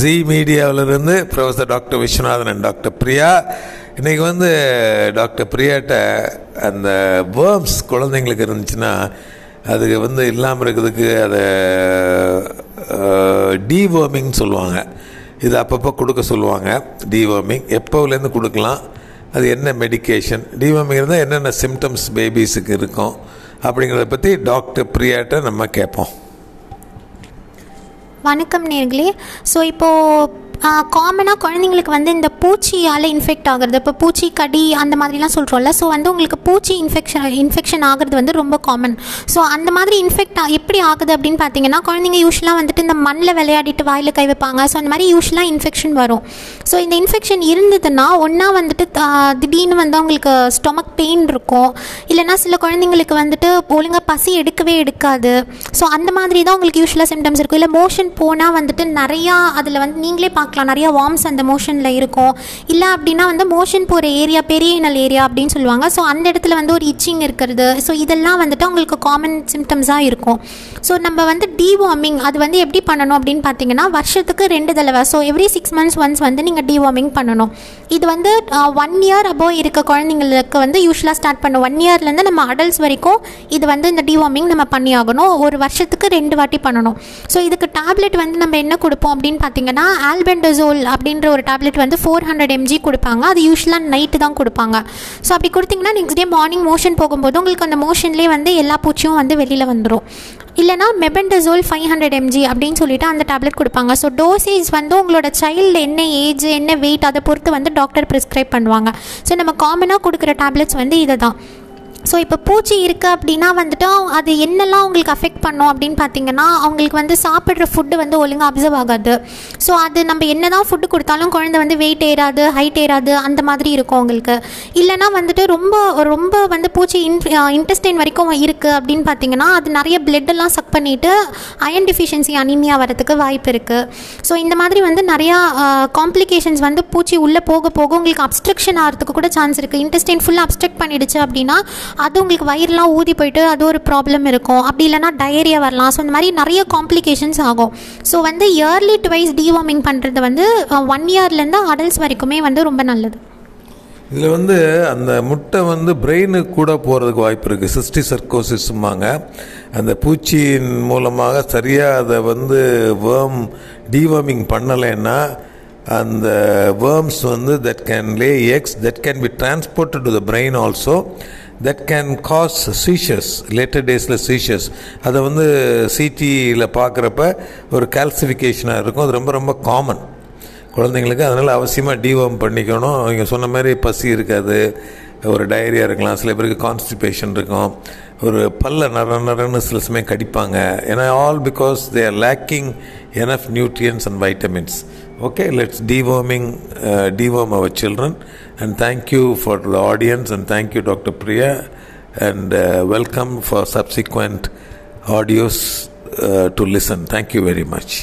G மீடியாவிலிருந்து professor doctor Viswanathan and doctor Priya. இன்றைக்கி வந்து doctor பிரியாட்ட அந்த வேர்ம்ஸ் குழந்தைங்களுக்கு இருந்துச்சுன்னா அதுக்கு வந்து இல்லாமல் இருக்கிறதுக்கு அதை டீவர்மிங் சொல்லுவாங்க. இது அப்பப்போ கொடுக்க சொல்லுவாங்க. டீவர்மிங் எப்போலேருந்து கொடுக்கலாம்? அது என்ன மெடிகேஷன் டிவோமிங் இருந்தால் என்னென்ன சிம்டம்ஸ் பேபிஸுக்கு இருக்கும்? அப்படிங்கிறத பற்றி டாக்டர் பிரியாட்ட நம்ம கேட்போம். வணக்கம் நேர்களே. ஸோ இப்போது காமனாக குழந்தைங்களுக்கு வந்து இந்த பூச்சியால் இன்ஃபெக்ட் ஆகிறது இப்போ பூச்சி கடி அந்த மாதிரிலாம் சொல்கிறோம்ல ஸோ வந்து உங்களுக்கு பூச்சி இன்ஃபெக்ஷன் இன்ஃபெக்ஷன் ஆகிறது வந்து ரொம்ப காமன் ஸோ அந்த மாதிரி இன்ஃபெக்ட் எப்படி ஆகுது அப்படின்னு பார்த்தீங்கன்னா குழந்தைங்க யூஸ்வலாக வந்துட்டு இந்த மண்ணில் விளையாடிட்டு வாயில் கை வைப்பாங்க. ஸோ அந்த மாதிரி யூஸ்வலாக இன்ஃபெக்ஷன் வரும். ஸோ இந்த இன்ஃபெக்ஷன் இருந்ததுன்னா ஒன்றா வந்துட்டு திடீர்னு வந்து அவங்களுக்கு ஸ்டொமக் பெயின் இருக்கும். இல்லைன்னா சில குழந்தைங்களுக்கு வந்துட்டு ஒழுங்காக பசி எடுக்கவே எடுக்காது. ஸோ அந்த மாதிரி தான் உங்களுக்கு யூஸ்வலாக சிம்டம்ஸ் இருக்கும். இல்லை மோஷன் போனால் வந்துட்டு நிறையா அதில் வந்து நீங்களே பார்க்கலாம். நிறையா வார்ம்ஸ் அந்த மோஷனில் இருக்கும். இல்லை அப்படின்னா வந்து மோஷன் போகிற ஏரியா பெரிய இனல் ஏரியா அப்படின்னு சொல்லுவாங்க. ஸோ அந்த இடத்துல வந்து ஒரு இச்சிங் இருக்கிறது. ஸோ இதெல்லாம் வந்துட்டு அவங்களுக்கு காமன் சிம்டம்ஸாக இருக்கும். ஸோ நம்ம வந்து டிவார்மிங் அது வந்து எப்படி பண்ணணும் அப்படின்னு பார்த்தீங்கன்னா வருஷத்துக்கு ரெண்டு தடவை. So every six months once வந்து நீங்கள் டிவார்மிங் பண்ணணும். இது வந்து ஒன் இயர் அபோவ் இருக்க குழந்தைங்களுக்கு வந்து யூஸ்வலாக ஸ்டார்ட் பண்ணும் ஒன் இயர்லேருந்து நம்ம அடல்ட்ஸ் வரைக்கும் இது வந்து இந்த டிவார்மிங் நம்ம பண்ணி ஆகணும் ஒரு வருஷத்துக்கு ரெண்டு வாட்டி பண்ணணும். ஸோ இதுக்கு டேப்லெட் டேப்லெட் வந்து நம்ம என்ன கொடுப்போம் அப்படின்னு பார்த்தீங்கன்னா ஆல்பெண்டசோல் அப்படின்ற ஒரு டேப்லெட் வந்து ஃபோர் ஹண்ட்ரட் எம்ஜி கொடுப்பாங்க. அது யூஸ்வலாக நைட்டு தான் கொடுப்பாங்க. ஸோ அப்படி கொடுத்தீங்கன்னா நெக்ஸ்ட் டே மார்னிங் மோஷன் போகும்போது உங்களுக்கு அந்த மோஷன்லேயே வந்து எல்லா பூச்சியும் வந்து வெளியில் வந்துடும் இல்லைனா மெபெண்டசோல் ஃபைவ் ஹண்ட்ரட் எம்ஜி அப்படின்னு சொல்லிட்டு அந்த டேப்லெட் கொடுப்பாங்க. ஸோ டோசேஜ் வந்து உங்களோட சைல்டு என்ன ஏஜ் என்ன வெயிட் அதை பொறுத்து வந்து டாக்டர் ப்ரிஸ்கிரைப் பண்ணுவாங்க. ஸோ நம்ம காமனாக கொடுக்குற டேப்லெட்ஸ் வந்து இதை தான் ஸோ இப்போ பூச்சி இருக்குது அப்படின்னா வந்துட்டு அது என்னெல்லாம் அவங்களுக்கு அஃபெக்ட் பண்ணும் அப்படின்னு பார்த்தீங்கன்னா அவங்களுக்கு வந்து சாப்பிட்ற ஃபுட்டு வந்து ஒழுங்காக அப்சர்வ் ஆகாது. ஸோ அது நம்ம என்ன தான் ஃபுட்டு கொடுத்தாலும் குழந்தை வந்து வெயிட் ஏறாது ஹைட் ஏறாது அந்த மாதிரி இருக்கும் அவங்களுக்கு. இல்லைனா வந்துட்டு ரொம்ப ரொம்ப வந்து பூச்சி இன் இன்டெஸ்டைன் வரைக்கும் இருக்குது அப்படின்னு பார்த்தீங்கன்னா அது நிறைய பிளட்டெல்லாம் சக் பண்ணிவிட்டு அயன் டிஃபிஷியன்சி அனிமியா வரதுக்கு வாய்ப்பு இருக்குது ஸோ இந்த மாதிரி வந்து நிறையா காம்ப்ளிகேஷன்ஸ் வந்து பூச்சி உள்ளே போக போக உங்களுக்கு அப்ஸ்ட்ரக்ஷன் ஆகிறதுக்கு கூட சான்ஸ் இருக்குது இன்டெஸ்டைன் ஃபுல்லாக அப்ஸ்ட்ரக்ட் பண்ணிடுச்சு அப்படின்னா அது உங்களுக்கு வயிறுலாம் ஊதி போயிட்டு அது ஒரு ப்ராப்ளம் இருக்கும். அப்படி இல்லைனா டயரியா வரலாம். ஸோ இந்த மாதிரி நிறைய காம்ப்ளிகேஷன்ஸ் ஆகும். ஸோ வந்து இயர்லி டுவைஸ் டிவார்மிங் பண்ணுறது வந்து ஒன் இயர்லேருந்து அடல்ட்ஸ் வரைக்குமே வந்து ரொம்ப நல்லது. இதில் வந்து அந்த முட்டை வந்து பிரெயினுக்கு கூட போகிறதுக்கு வாய்ப்பு இருக்குது சிஸ்டி சர்க்கோசிஸ்மாங்க அந்த பூச்சியின் மூலமாக சரியாக அதை வந்து வேர்ம் டிவார்மிங் பண்ணலைன்னா அந்த வேர்ம்ஸ் வந்து that can lay eggs that can be transport to the brain also that can cause சீஷஸ் later டேஸில் சீஷஸ் அதை வந்து சிடியில் பார்க்குறப்ப ஒரு கால்சிஃபிகேஷனாக இருக்கும். அது ரொம்ப ரொம்ப காமன் குழந்தைங்களுக்கு அதனால் அவசியமாக டிவம் பண்ணிக்கணும். அவங்க சொன்ன மாதிரி பசி இருக்காது. ஒரு டயரியா இருக்கலாம் சில பேருக்கு கான்ஸ்டிபேஷன் இருக்கும். ஒரு பல்ல நர நரன்னு சில சமயம் கடிப்பாங்க. ஏன்னா all because they are lacking enough nutrients and vitamins okay let's deworming deworm our children and thank you for the audience and thank you doctor Priya and welcome for subsequent audios to listen thank you very much